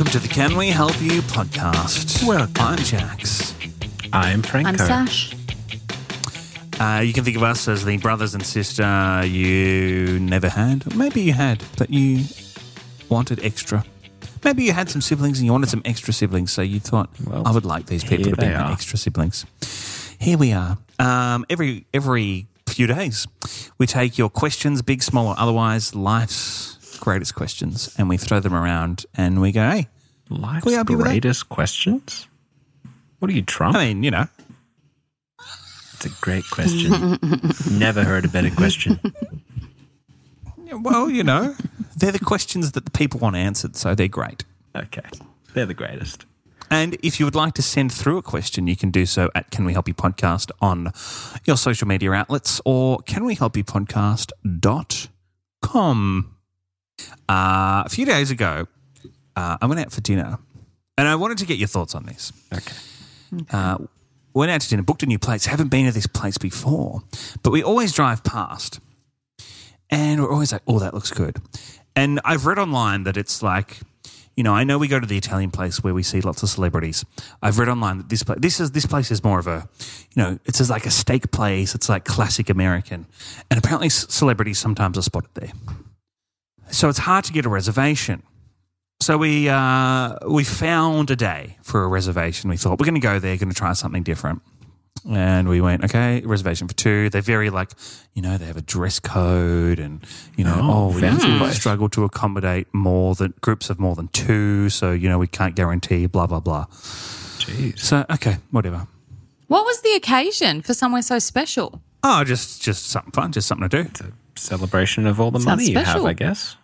Welcome to the Can We Help You podcast. Welcome. I'm Jax. I'm Franco. I'm Sash. Uh, you can think of us as the brothers and sister you never had. Maybe you had, but you wanted extra. Maybe you had some siblings and you wanted some extra siblings, so you thought, Well, I would like these people to be my extra siblings. Here we are. Um, every every few days, we take your questions, big, small, or otherwise, life's greatest questions, and we throw them around and we go, hey, Life's Can we help you with that? greatest questions? What are you, Trump? I mean, you know, It's a great question. Never heard a better question. Yeah, Well, you know, they're the questions that the people want answered, so they're great. Okay. They're the greatest. And if you would like to send through a question, you can do so at Can We Help You Podcast on your social media outlets or Can We Help You Podcast.com. Uh, a few days ago, uh, I went out for dinner and I wanted to get your thoughts on this. Okay. Uh, went out to dinner, booked a new place, haven't been to this place before, but we always drive past and we're always like, oh, that looks good. And I've read online that it's like, you know, I know we go to the Italian place where we see lots of celebrities. I've read online that this place, this is this place is more of a, you know, it's like a steak place. It's like classic American, and apparently celebrities sometimes are spotted there. So it's hard to get a reservation. So we uh, we found a day for a reservation. We thought we're going to go there, going to try something different. And we went, okay, reservation for two. They're very like, you know, they have a dress code and, you know, Oh, oh, we fancy we struggle to accommodate more than groups of more than two. So, you know, we can't guarantee blah, blah, blah. Jeez. So, okay, whatever. What was the occasion for somewhere so special? Oh, just just something fun, just something to do. It's a celebration of all the Sounds money you have. I guess.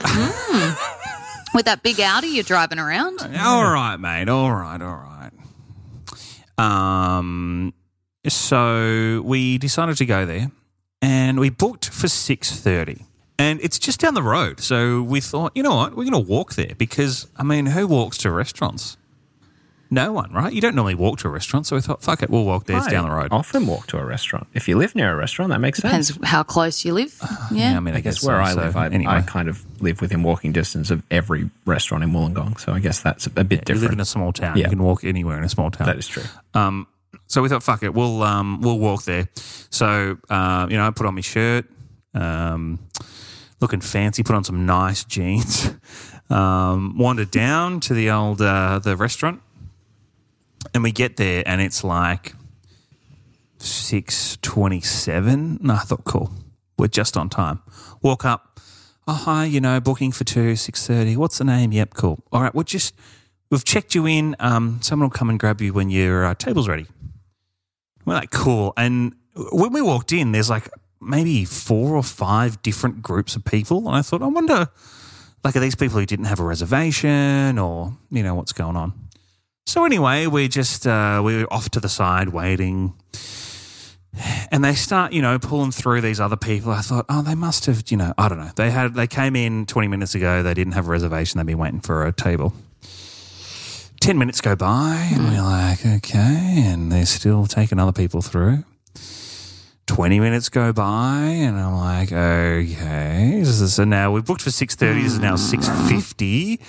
With that big Audi you're driving around? All right, mate. All right, all right. Um, so we decided to go there, and we booked for six thirty, and it's just down the road. So we thought, you know what, we're going to walk there because I mean, who walks to restaurants? No one, right? You don't normally walk to a restaurant, so we thought, fuck it, we'll walk there. It's I down the road. Often walk to a restaurant. If you live near a restaurant, that makes sense. Depends how close you live. Yeah. I mean, I, I guess guess where so, I so live, I, anyway. I kind of live within walking distance of every restaurant in Wollongong. So I guess that's a bit different. you live in a small town. Yeah. You can walk anywhere in a small town. that is true. Um, so we thought, fuck it, we'll um, we'll walk there. So uh, you know, I put on my shirt, um, looking fancy, put on some nice jeans, um, wandered down to the old uh, the restaurant, and we get there, and it's like six twenty seven. And I thought, cool, we're just on time. Walk up. Oh hi, you know, booking for two six thirty. What's the name? Yep, cool. All right, we'll just we've checked you in. Um, someone will come and grab you when your uh, table's ready. We're like, cool. And when we walked in, there's like maybe four or five different groups of people. And I thought, I wonder, Like, are these people who didn't have a reservation or, you know, what's going on? So, anyway, we just, uh, we were off to the side waiting. And they start, you know, pulling through these other people. I thought, oh, they must have, you know, I don't know. They had, they came in 20 minutes ago. They didn't have a reservation. They'd been waiting for a table. 10 minutes go by and we're like, okay. And they're still taking other people through. 20 minutes go by and I'm like, okay. So now we've booked for 6.30. This is now 6.50.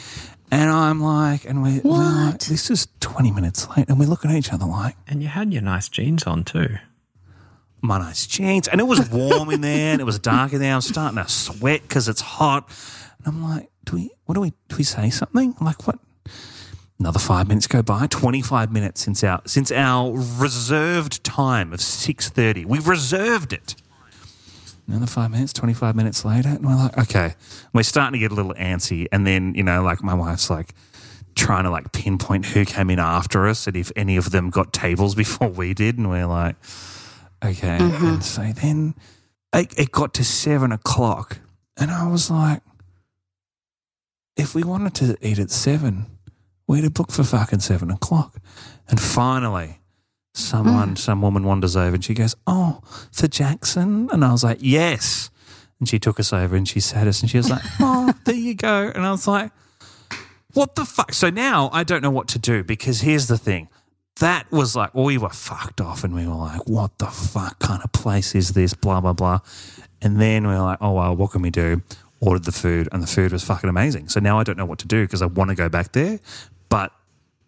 And I'm like, and we're, we're like, What? this is 20 minutes late. And we're looking at each other like, And you had your nice jeans on too. my nice jeans. And it was warm in there and it was dark in there. I'm starting to sweat because it's hot. And I'm like, do we, what do we, do we say something? I'm like, what? Another five minutes go by. Twenty-five minutes since our since our reserved time of six thirty. We've reserved it. Another five minutes. Twenty-five minutes later, and we're like, okay, we're starting to get a little antsy. And then you know, like my wife's like trying to like pinpoint who came in after us and if any of them got tables before we did, and we're like, okay. Mm-hmm. And so then it, it got to seven o'clock, and I was like, if we wanted to eat at seven we'd have booked for fucking seven o'clock. And finally, someone, mm. some woman wanders over and she goes, Oh, for Jackson? And I was like, Yes. And she took us over and she sat us and she was like, Oh, there you go. And I was like, What the fuck? So now I don't know what to do because here's the thing. That was like, we were fucked off and we were like, What the fuck kind of place is this? Blah, blah, blah. And then we were like, Oh, well, what can we do? Ordered the food and the food was fucking amazing. So now I don't know what to do because I want to go back there, but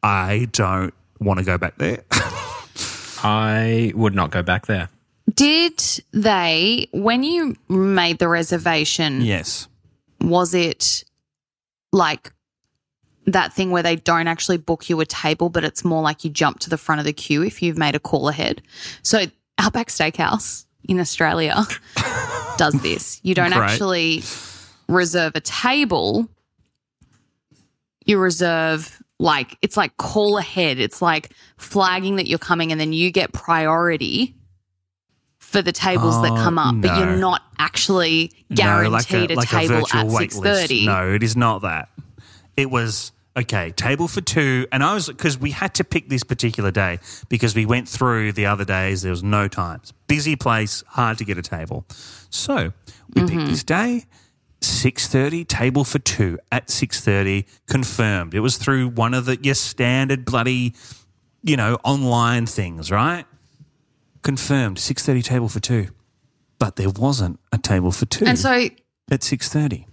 I don't want to go back there. I would not go back there. Did they, when you made the reservation, yes. was it like that thing where they don't actually book you a table, but it's more like you jump to the front of the queue if you've made a call ahead? So, Outback Steakhouse in Australia does this. You don't Great. actually reserve a table, you reserve like it's like call ahead. It's like flagging that you're coming, and then you get priority for the tables that Oh, come up, but you're not actually guaranteed a, table at six thirty. No, it is not that. It was okay, table for two, and I was because we had to pick this particular day because we went through the other days. There was no times, busy place, hard to get a table. So we Mm-hmm. picked this day. 6.30 table for two at 6.30 confirmed. It was through one of the your standard bloody you know online things right? Confirmed 6.30 table for two. But there wasn't a table for two And so at 6.30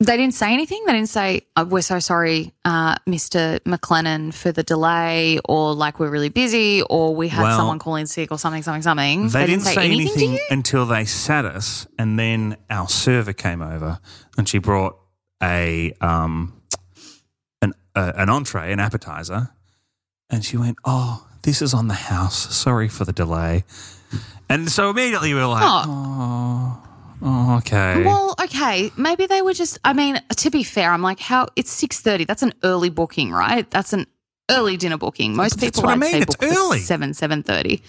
they didn't say anything. They didn't say, oh, "We're so sorry, uh, Mr. McLennan, for the delay," or like we're really busy, or we had Well, someone call in sick, or something, something, something. They, didn't, say, anything, you. until they sat us, and then our server came over, and she brought a um an uh, an entree, an appetizer, and she went, "Oh, this is on the house. Sorry for the delay." And so immediately we were like, "Oh, oh Oh, okay." Well, okay, maybe they were just. I mean, to be fair, I'm like, how? It's six thirty. That's an early booking, right? That's an early dinner booking. Most That's people, what I mean, say, it's book for early. seven seven thirty.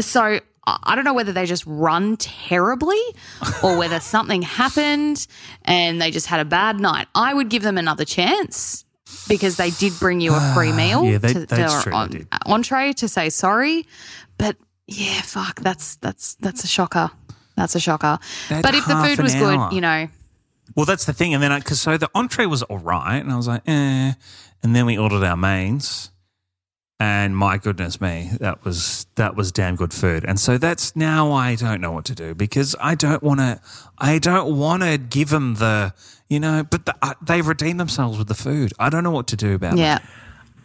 So I don't know whether they just run terribly or whether something happened and they just had a bad night. I would give them another chance because they did bring you a free meal Yeah, they- to, that's true, on- did. entree to say sorry. But yeah, fuck, that's that's that's a shocker. That's a shocker. But if the food was hour. good, you know, Well, that's the thing. And then, because so the entree was all right. And I was like, eh. And then we ordered our mains. And my goodness me, that was that was damn good food. And so that's now I don't know what to do because I don't want to. I don't want to give them the, you know. But the, uh, they redeem themselves with the food. I don't know what to do about it. yeah,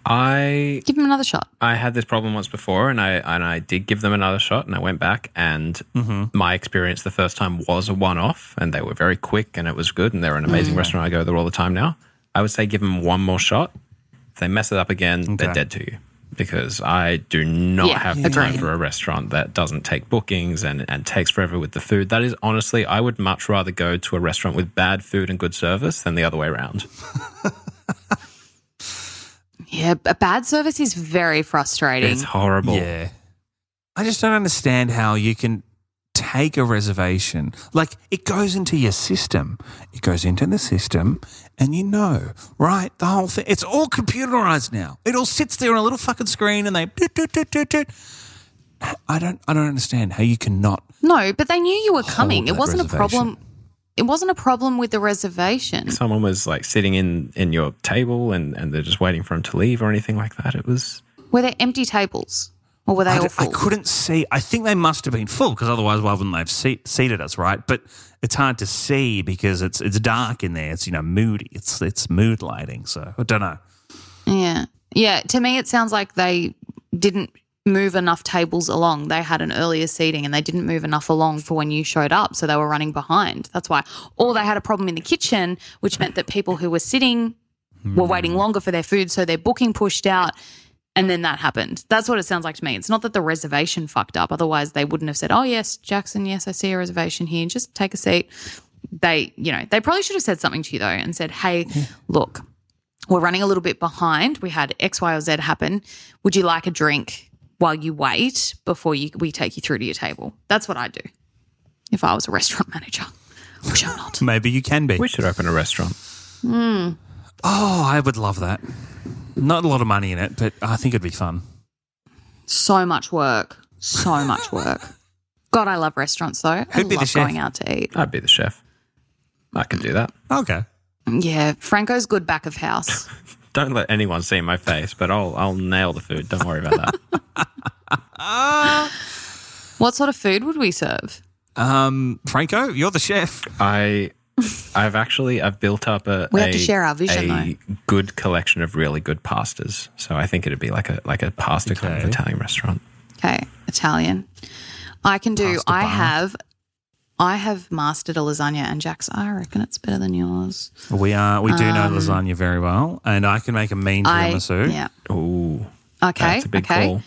I give them another shot. I had this problem once before, and I and I did give them another shot, and I went back, and mm-hmm. my experience the first time was a one-off, and they were very quick, and it was good, and they're an amazing mm. restaurant. I go there all the time now. I would say give them one more shot. If they mess it up again, they're dead to you. Because I do not Yeah, have the time agreed. for a restaurant that doesn't take bookings and, and takes forever with the food. That is honestly, I would much rather go to a restaurant with bad food and good service than the other way around. Yeah, a bad service is very frustrating. It's horrible. Yeah. I just don't understand how you can take a reservation. Like it goes into your system. It goes into the system and you know, right? The whole thing. It's all computerized now. It all sits there on a little fucking screen and they doot, doot, doot, doot, doot. I don't I don't understand how you cannot No, but they knew you were coming. It wasn't a problem. It wasn't a problem with the reservation. Someone was like sitting in in your table and and they're just waiting for him to leave or anything like that. It was Were there empty tables, or were they I, all don't- I couldn't see. I think they must have been full because otherwise, why wouldn't they have seat, seated us, right? But it's hard to see because it's it's dark in there. It's you know moody. It's it's mood lighting. So I don't know. Yeah. Yeah. To me, it sounds like they didn't move enough tables along. They had an earlier seating and they didn't move enough along for when you showed up. So they were running behind. That's why. Or they had a problem in the kitchen, which meant that people who were sitting were hmm. waiting longer for their food. So their booking pushed out. And then that happened. That's what it sounds like to me. It's not that the reservation fucked up. Otherwise, they wouldn't have said, oh, yes, Jackson, yes, I see a reservation here. Just take a seat. They, you know, they probably should have said something to you though and said, hey, look, we're running a little bit behind. We had X, Y, or Z happen. Would you like a drink while you wait before you, we take you through to your table? That's what I'd do if I was a restaurant manager, which I'm not. Maybe you can be. we should open a restaurant. Hmm. Oh, I would love that. Not a lot of money in it, but I think it'd be fun. So much work. So much work. God, I love restaurants though. I Who'd be the love chef? going out to eat. I'd be the chef. I can do that. Okay. Yeah, Franco's good back of house. Don't let anyone see my face, but I'll I'll nail the food. Don't worry about that. what sort of food would we serve? Um, Franco, you're the chef. I I've actually I've built up a We have to share our vision, a good collection of really good pastas. So I think it'd be like a like a pasta kind of Italian restaurant. Okay, Italian. I can do. Pasta I bar. have. I have mastered a lasagna, and Jack's. I reckon it's better than yours. We are. We do know lasagna very well, and I can make a mean Um, I tiramisu. yeah. Ooh, Okay. that's a big okay. call.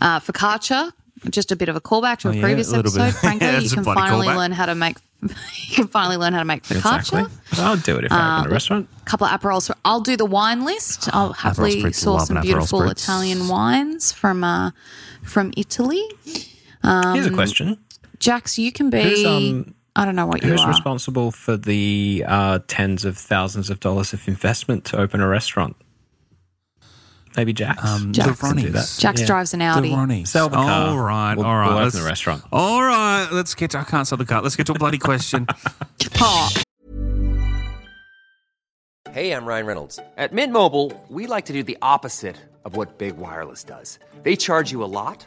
Uh, focaccia, just a bit of a callback to a Oh, yeah, previous a little bit. episode. Franco, Yeah, you it's a can bloody finally callback. learn how to make. you can finally learn how to make focaccia. Exactly. I'll do it if I open a restaurant. A couple of Aperols. I'll do the wine list. I'll happily Spritz, source some an Aperol beautiful Spritz. Italian wines from uh, from Italy. Um, Here's a question: Jax, you can be. Um I don't know what you are. who's are. responsible for the uh, tens of thousands of dollars of investment to open a restaurant? Maybe Jack's. Um, Jack's the can. Ronnies. Jax Yeah. drives an Audi. The Audi. Ronnies. Sell the car. All right. We'll- all right. we'll open let's- the restaurant. All right. Let's get. I can't sell the car. Let's get to a bloody question. Hey, I'm Ryan Reynolds. At Mint Mobile, we like to do the opposite of what Big Wireless does. They charge you a lot,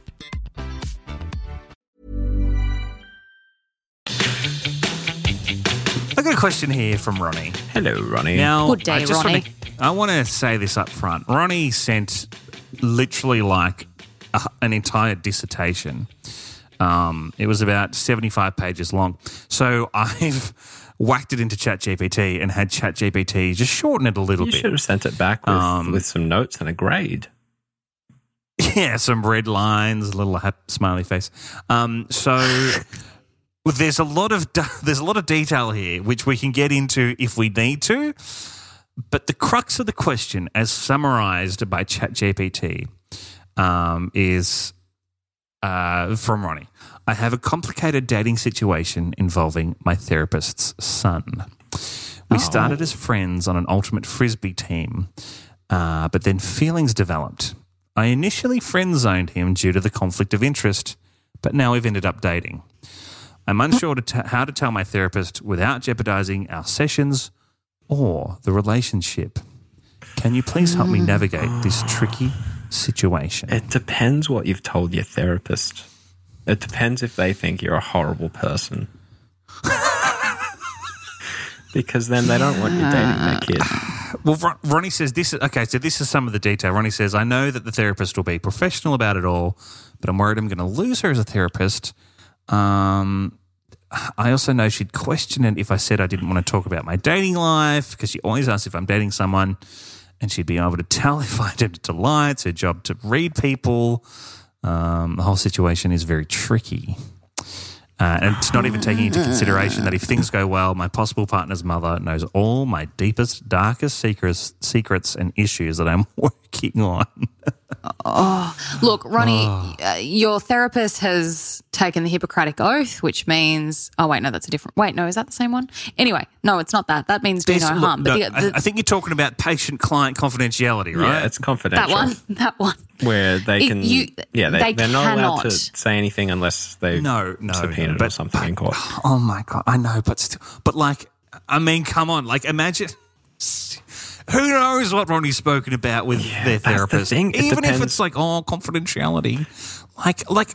got a question here from Ronnie. Hello, Ronnie. Now, Good day, I just Ronnie. Wanna, I want to say this up front. Ronnie sent literally like a, an entire dissertation. Um, it was about 75 pages long. So I've whacked it into ChatGPT and had ChatGPT just shorten it a little you bit. You should have sent it back with, Um, with some notes and a grade. Yeah, some red lines, a little hap- smiley face. Um, so well, there's a lot of there's a lot of detail here, which we can get into if we need to. But the crux of the question, as summarized by ChatGPT, um, is uh, from Ronnie. I have a complicated dating situation involving my therapist's son. We started as friends on an ultimate frisbee team, uh, but then feelings developed. I initially friend zoned him due to the conflict of interest, but now we've ended up dating. I'm unsure to t- how to tell my therapist without jeopardizing our sessions or the relationship. Can you please help me mm. navigate this tricky situation? It depends what you've told your therapist. It depends if they think you're a horrible person. because then they don't want you dating their kid. Well, Ron- Ronnie says this. Okay, so this is some of the detail. Ronnie says, "I know that the therapist will be professional about it all, but I'm worried I'm going to lose her as a therapist. Um, I also know she'd question it if I said I didn't want to talk about my dating life because she always asks if I'm dating someone, and she'd be able to tell if I attempted to lie. It's her job to read people. Um, the whole situation is very tricky." Uh, and it's not even taking into consideration that if things go well, my possible partner's mother knows all my deepest, darkest secrets, secrets and issues that I'm working on. oh, Look, Ronnie, Oh. uh, your therapist has taken the Hippocratic Oath, which means. Oh, wait, no, that's a different. Wait, no, is that the same one? Anyway, no, it's not that. That means do no look, harm. But no, the, the, I, I think you're talking about patient-client confidentiality, right? Yeah, it's confidential. that one, that one. Where they It- can, you- yeah, they, they they're not allowed to say anything unless they no, no, subpoenaed no, or but, something in court. Oh my god, I know, but still, but like, I mean, come on, like, imagine. Who knows what Ronnie's spoken about with Yeah, their that's the therapist? thing. Even if it's like, oh, confidentiality, like, like,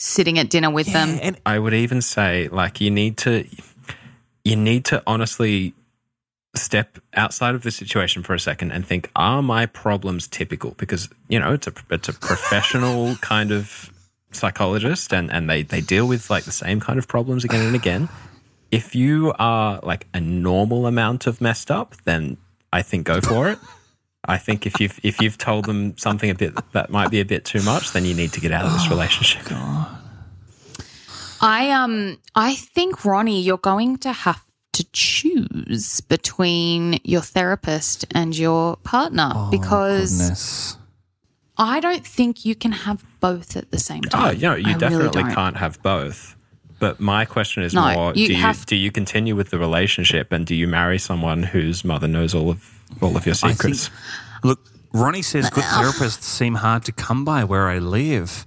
Sitting at dinner with yeah, them. and I would even say like you need to you need to honestly step outside of the situation for a second and think are my problems typical? Because you know it's a it's a professional kind of psychologist and and they they deal with like the same kind of problems again and again. If you are like a normal amount of messed up then I think go for it I think if you've if you've told them something a bit that might be a bit too much then you need to get out of this relationship I um I think Ronnie, you're going to have to choose between your therapist and your partner Oh, because goodness. I don't think you can have both at the same Oh, time. you know, you I definitely don't. can't have both. But my question is No, more: you Do you have- do you continue with the relationship, and do you marry someone whose mother knows all of all of your secrets? think, look, Ronnie says good therapists seem hard to come by where I live.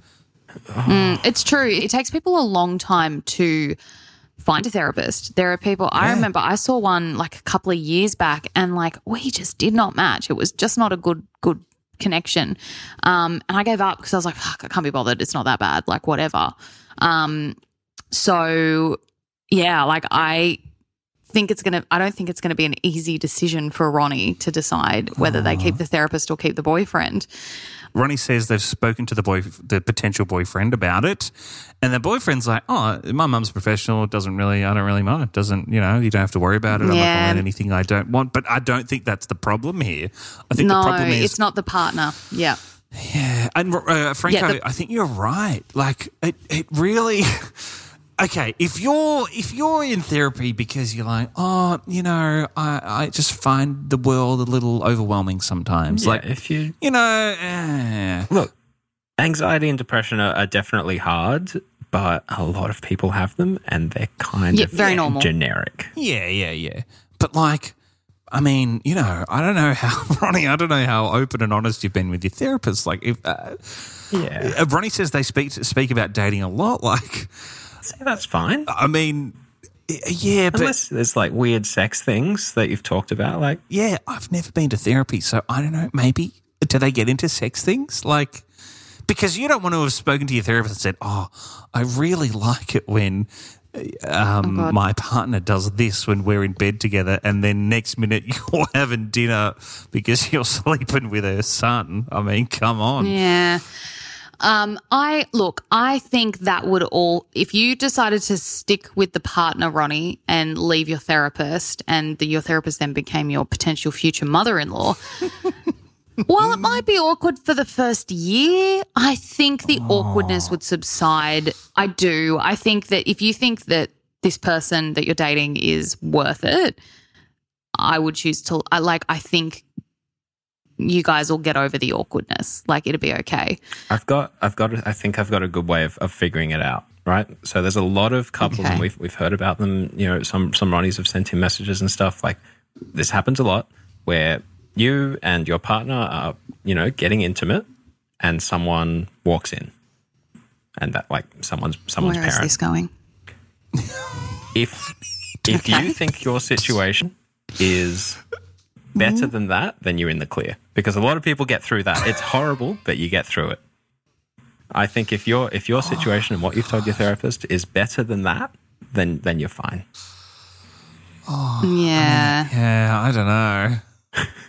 It's true. It takes people a long time to find a therapist. There are people, I remember I saw one like a couple of years back and like we just did not match. It was just not a good, good connection. Um, and I gave up because I was like, fuck, I can't be bothered. It's not that bad. Like, whatever. Um, so yeah, like I think it's going to, I don't think it's going to be an easy decision for Ronnie to decide whether they keep the therapist or keep the boyfriend. Ronnie says they've spoken to the boy, the potential boyfriend about it, and the boyfriend's like, "Oh, my mum's professional. It doesn't really, I don't really mind. It doesn't, you know, you don't have to worry about it. I'm not Yeah. going to anything I don't want." But I don't think that's the problem here. I think the problem is it's not the partner. Yeah. Yeah, and uh, Franco, Yeah, the- I think you're right. Like it, it really. Okay, if you're if you're in therapy because you're like, oh, you know, I, I just find the world a little overwhelming sometimes. Yeah, like, if you you know, eh. look, anxiety and depression are, are definitely hard, but a lot of people have them, and they're kind Yeah, of very normal. generic. yeah, yeah, yeah. But like, I mean, you know, I don't know how Ronnie. I don't know how open and honest you've been with your therapist. Like, if uh, Yeah, uh, Ronnie says they speak speak about dating a lot, like, See, that's fine. I mean, yeah, but. Unless there's like weird sex things that you've talked about, like yeah, I've never been to therapy, so I don't know. Maybe do they get into sex things like? Because you don't want to have spoken to your therapist and said, "Oh, I really like it when um, God. my partner does this when we're in bed together, and then next minute you're having dinner because you're sleeping with her son." I mean, come on. Yeah. Um, I look, I think that would all, if you decided to stick with the partner, Ronnie, and leave your therapist, and the, your therapist then became your potential future mother in law, while it might be awkward for the first year, I think the awkwardness would subside. I do. I think that if you think that this person that you're dating is worth it, I would choose to, I like, I think you guys will get over the awkwardness. Like it'll be okay. I've got, I've got, I think I've got a good way of, of figuring it out. Right. So there's a lot of couples, Okay. and we've we've heard about them. You know, some some Ronnies have sent him messages and stuff. Like this happens a lot, where you and your partner are, you know, getting intimate, and someone walks in, and that like someone's someone's Where is parent. this going? if if Okay. you think your situation is better mm. than that, then you're in the clear. Because a lot of people get through that. It's horrible, but you get through it. I think if your if your situation and what you've told your therapist is better than that, then then you're fine. Oh, Yeah. Yeah, I don't know.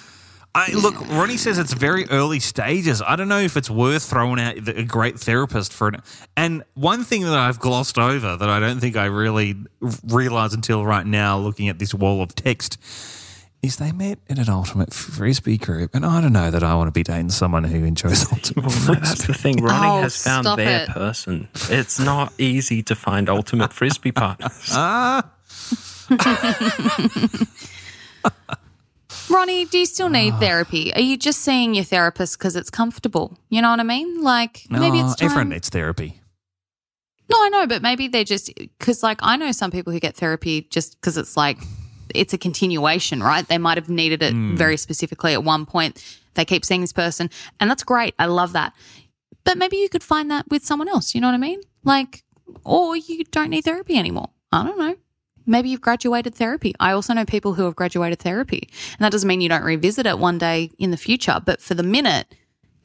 I look. Ronnie says it's very early stages. I don't know if it's worth throwing out a great therapist for it. And one thing that I've glossed over that I don't think I really realized until right now, looking at this wall of text, is they met in an ultimate frisbee group, and I don't know that I want to be dating someone who enjoys ultimate No, frisbee. that's the thing. Ronnie Oh, has found their it. person. It's not easy to find ultimate frisbee partners. Ronnie, do you still Ah. need therapy? Are you just seeing your therapist because it's comfortable? You know what I mean? Like maybe Oh, it's time. everyone needs therapy. No, I know, but maybe they're just because, like, I know some people who get therapy just because it's like it's a continuation, right? They might have needed it Hmm. very specifically at one point. They keep seeing this person, and that's great. I love that. But maybe you could find that with someone else. You know what I mean? Like, or you don't need therapy anymore. I don't know. Maybe you've graduated therapy. I also know people who have graduated therapy, and that doesn't mean you don't revisit it one day in the future. But for the minute,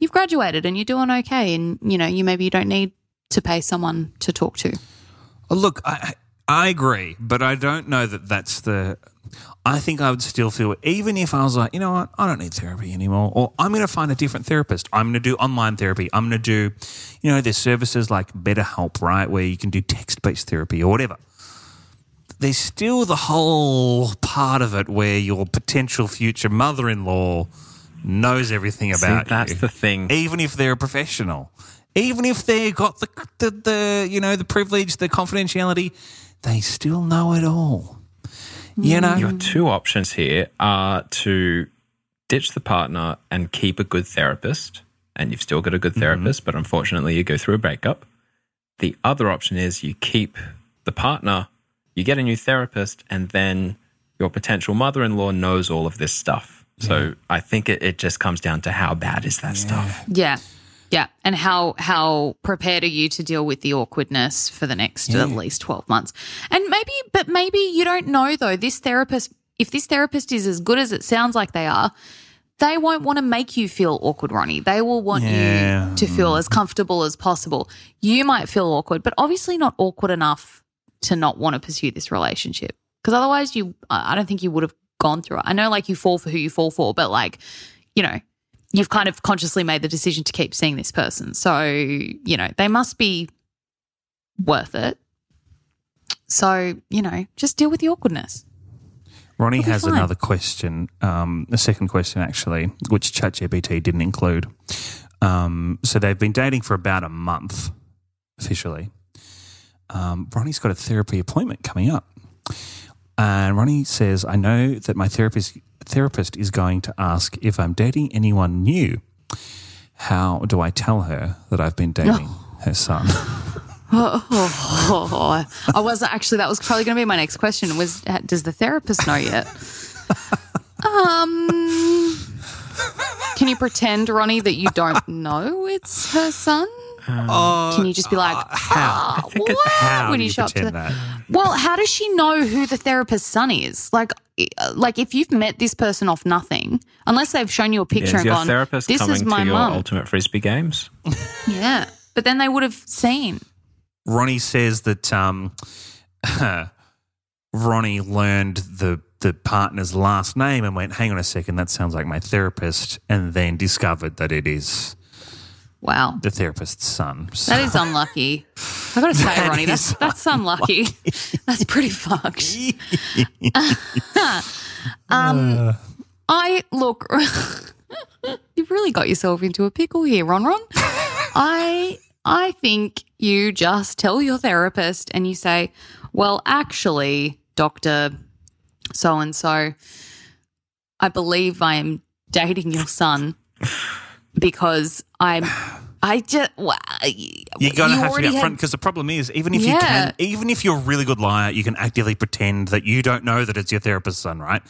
you've graduated and you're doing okay, and you know you maybe you don't need to pay someone to talk to. Look, I I agree, but I don't know that that's the. I think I would still feel even if I was like, you know what, I don't need therapy anymore, or I'm going to find a different therapist. I'm going to do online therapy. I'm going to do, you know, there's services like BetterHelp, right, where you can do text based therapy or whatever. There's still the whole part of it where your potential future mother-in-law knows everything See, about that's you That's the thing. even if they're a professional, even if they got the, the the you know the privilege, the confidentiality, they still know it all. You know, Your two options here are to ditch the partner and keep a good therapist, and you've still got a good mm-hmm. therapist, but unfortunately you go through a breakup. The other option is you keep the partner, you get a new therapist, and then your potential mother in law knows all of this stuff. So I think it, it just comes down to how bad is that stuff. Yeah. Yeah. And how how prepared are you to deal with the awkwardness for the next at least 12 months? And maybe but maybe you don't know though. This therapist if this therapist is as good as it sounds like they are, they won't want to make you feel awkward, Ronnie. They will want Yeah. you to feel as comfortable as possible. You might feel awkward, but obviously not awkward enough to not want to pursue this relationship. Because otherwise, you, I I don't think you would have gone through it. I know, like, you fall for who you fall for, but like, you know, you've kind of consciously made the decision to keep seeing this person. So, you know, they must be worth it. So, you know, just deal with the awkwardness. Ronnie has fine. another question, um, a second question actually, which ChatGPT didn't include. Um, so they've been dating for about a month officially. Um, Ronnie's got a therapy appointment coming up. And Ronnie says, I know that my therapist therapist is going to ask if I'm dating anyone new. How do I tell her that I've been dating her son? Oh, I was actually that was probably going to be my next question. Was does the therapist know yet? um, can you pretend, Ronnie, that you don't know it's her son? Can you just be like, how? "Ah, think what?" how when do you you show up to the- that? Well, how does she know who the therapist's son is? Like, uh, like if you've met this person off nothing, unless they've shown you a picture Is and your gone, therapist "This is my to your mum." ultimate frisbee games? Yeah, but then they would have seen. Ronnie says that um, Ronnie learned the the partner's last name and went, "Hang on a second, that sounds like my therapist," and then discovered that it is Wow. the therapist's son. So- That is unlucky. I gotta say, That Ronnie, that's that's unlucky. that's pretty fucked. um, I look. You've really got yourself into a pickle here, Ron. Ron. I I think you just tell your therapist and you say, "Well, actually, Doctor So and So, I believe I am dating your son because I'm." I just You're gonna have to be upfront because the problem is, even if you can, even if you're a really good liar, you can actively pretend that you don't know that it's your therapist's son, right?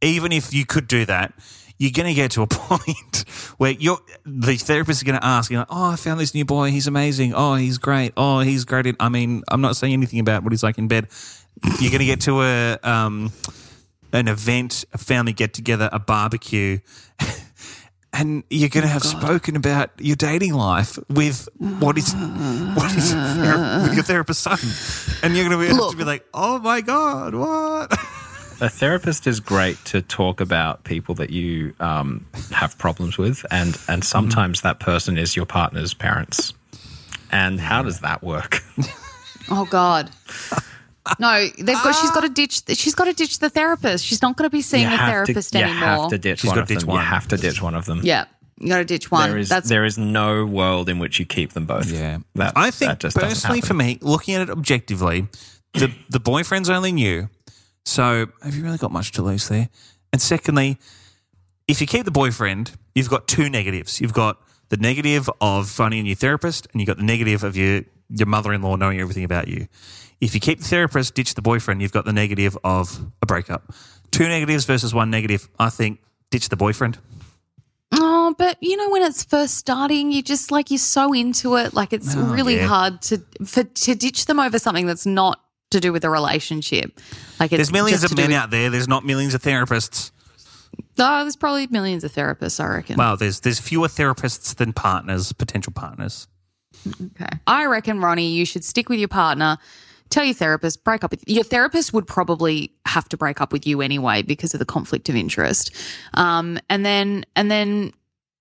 Even if you could do that, you're going to get to a point where you're the therapist is going to ask, you know, oh, I found this new boy, he's amazing, oh, he's great, oh, he's great. In, I mean, I'm not saying anything about what he's like in bed. You're going to get to a um, an event, a family get together, a barbecue, and you're going to have spoken about your dating life with what is what is with your therapist's son, and you're going to be, have to be like, oh my god, what? A therapist is great to talk about people that you um, have problems with, and and sometimes that person is your partner's parents. And how does that work? Oh God. No, they've got. She's got to ditch. She's got to ditch the therapist. She's not going to be seeing you a therapist to, you anymore. have to ditch She's one gotta of ditch them. one. You have to ditch one of them. Yeah, you got to ditch one. There is That's there is no world in which you keep them both. Yeah, that, I think that just personally, for me, looking at it objectively, the the boyfriend's only new, so have you really got much to lose there? And secondly, if you keep the boyfriend, you've got two negatives. You've got the negative of finding a new therapist, and you've got the negative of your your mother in law knowing everything about you. If you keep the therapist, ditch the boyfriend, you've got the negative of a breakup. Two negatives versus one negative. I think ditch the boyfriend. Oh, but you know when it's first starting, you just like you're so into it, like it's Oh, really yeah. hard to for to ditch them over something that's not to do with a relationship. Like it's There's millions of men with- out there. There's not millions of therapists. Oh, there's probably millions of therapists. I reckon. Well, there's there's fewer therapists than partners, potential partners. Okay. I reckon, Ronnie, you should stick with your partner. Tell your therapist, break up with your therapist would probably have to break up with you anyway because of the conflict of interest. Um, and then and then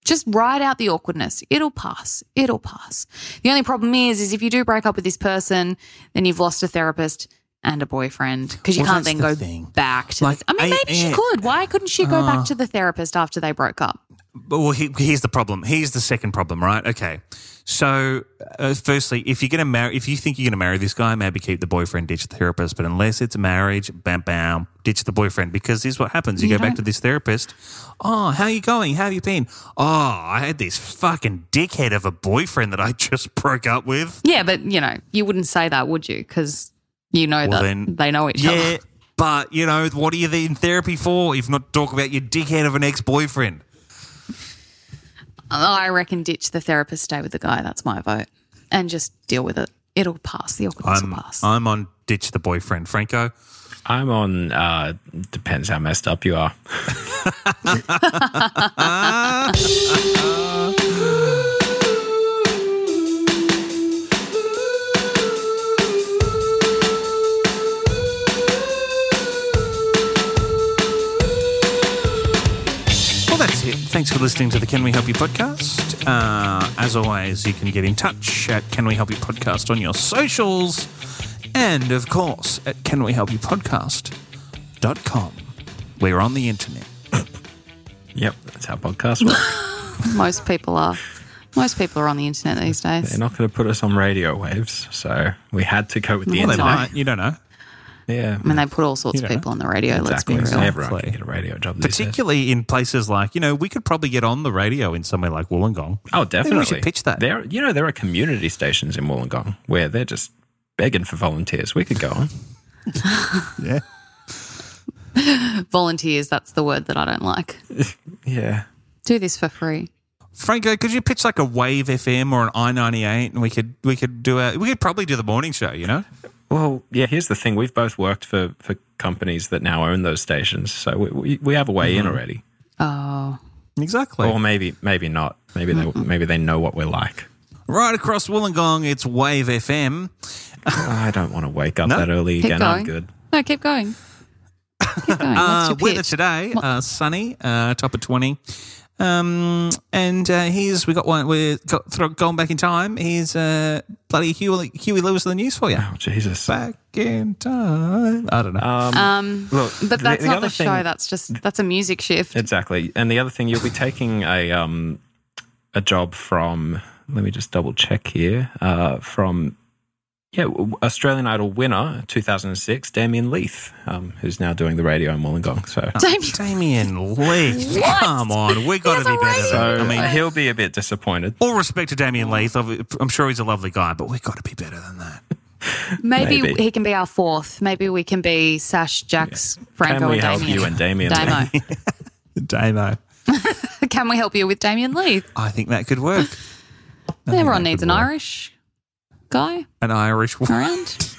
just ride out the awkwardness. It'll pass. It'll pass. The only problem is, is if you do break up with this person, then you've lost a therapist and a boyfriend because you Well, can't then the go thing. back to. Like, the, I mean, I- maybe she could. Why couldn't she go back to the therapist after they broke up? But well, he, here's the problem. Here's the second problem, right? Okay. So, uh, firstly, if you're going to marry, if you think you're going to marry this guy, maybe keep the boyfriend, ditch the therapist. But unless it's a marriage, bam, bam, ditch the boyfriend because here's what happens: you, You go back to this therapist. Oh, how you going? How have you been? Oh, I had this fucking dickhead of a boyfriend that I just broke up with. Yeah, but you know, you wouldn't say that, would you? Because you know Well, that then- they know each Yeah, other. but you know what are you in therapy for if not to talk about your dickhead of an ex-boyfriend? I reckon ditch the therapist, stay with the guy. That's my vote, and just deal with it. It'll pass. The awkwardness I'm will pass. I'm on ditch the boyfriend, Franco. I'm on. Uh, depends how messed up you are. Thanks for listening to the Can We Help You podcast. Uh, as always, you can get in touch at Can We Help You podcast on your socials. And of course, at Can We Help You podcast.com. We're on the internet. Yep, that's how podcasts work. Most people are. Most people are on the internet these days. They're not going to put us on radio waves, so we had to go with the Well, they internet. might. You don't know. Yeah, I mean, they put all sorts You of know. people on the radio. exactly. Let's be real. Everyone Exactly. can get a radio job. Particularly in places like, you know, we could probably get on the radio in somewhere like Wollongong. Oh, Maybe definitely. we should pitch that. There, you know, there are community stations in Wollongong where they're just begging for volunteers. We could go on. Yeah. Volunteers. That's the word that I don't like. Yeah. Do this for free. Franco, could you pitch like a Wave FM or an I ninety eight, and we could we could do a we could probably do the morning show. You know, Well, yeah. Here's the thing: we've both worked for for companies that now own those stations, so we we, we have a way in already. Oh, exactly. Or maybe maybe not. Maybe they maybe they know what we're like. Right across Wollongong, it's Wave FM. I don't want to wake up No. that early keep again. going. I'm good. No, keep going. Keep going. Uh, What's your weather today, uh, sunny, uh, top of twenty. Um, and uh, here's we got one. We're got, going back in time. Here's uh, bloody Huey, Huey Lewis of the news for you. Oh Jesus. Back in time. I don't know. Um, Look, but that's not other the thing- show. That's just that's a music shift. Exactly. And the other thing, you'll be taking a um a job from. Let me just double check here. Uh, from yeah, Australian Idol winner 2006, Damien Leith, um, who's now doing the radio in Wollongong. So. Damien- Damien Leith. Come on, we got to be better. So I mean, he'll be a bit disappointed. all respect to Damien Leith. I'm sure he's a lovely guy, but we got to be better than that. Maybe, Maybe. he can be our fourth. Maybe we can be Sash, Jax, Franco, Can we and help Damien. you and Damien? Damo. Damo. can we help you with Damien Leith? I think that could work. Everyone that needs an work. Irish guy An Irish woman. around.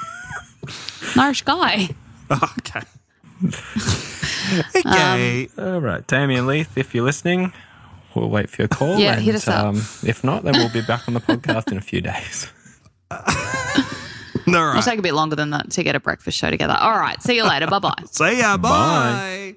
an Irish guy. okay. Okay. All right, Damien Leith, if you're listening, we'll wait for your call. Yeah, and, hit us up. Um, if not, then we'll be back on the podcast in a few days. All It'll right. take a bit longer than that to get a breakfast show together. All right. See you later. bye bye. See ya. Bye.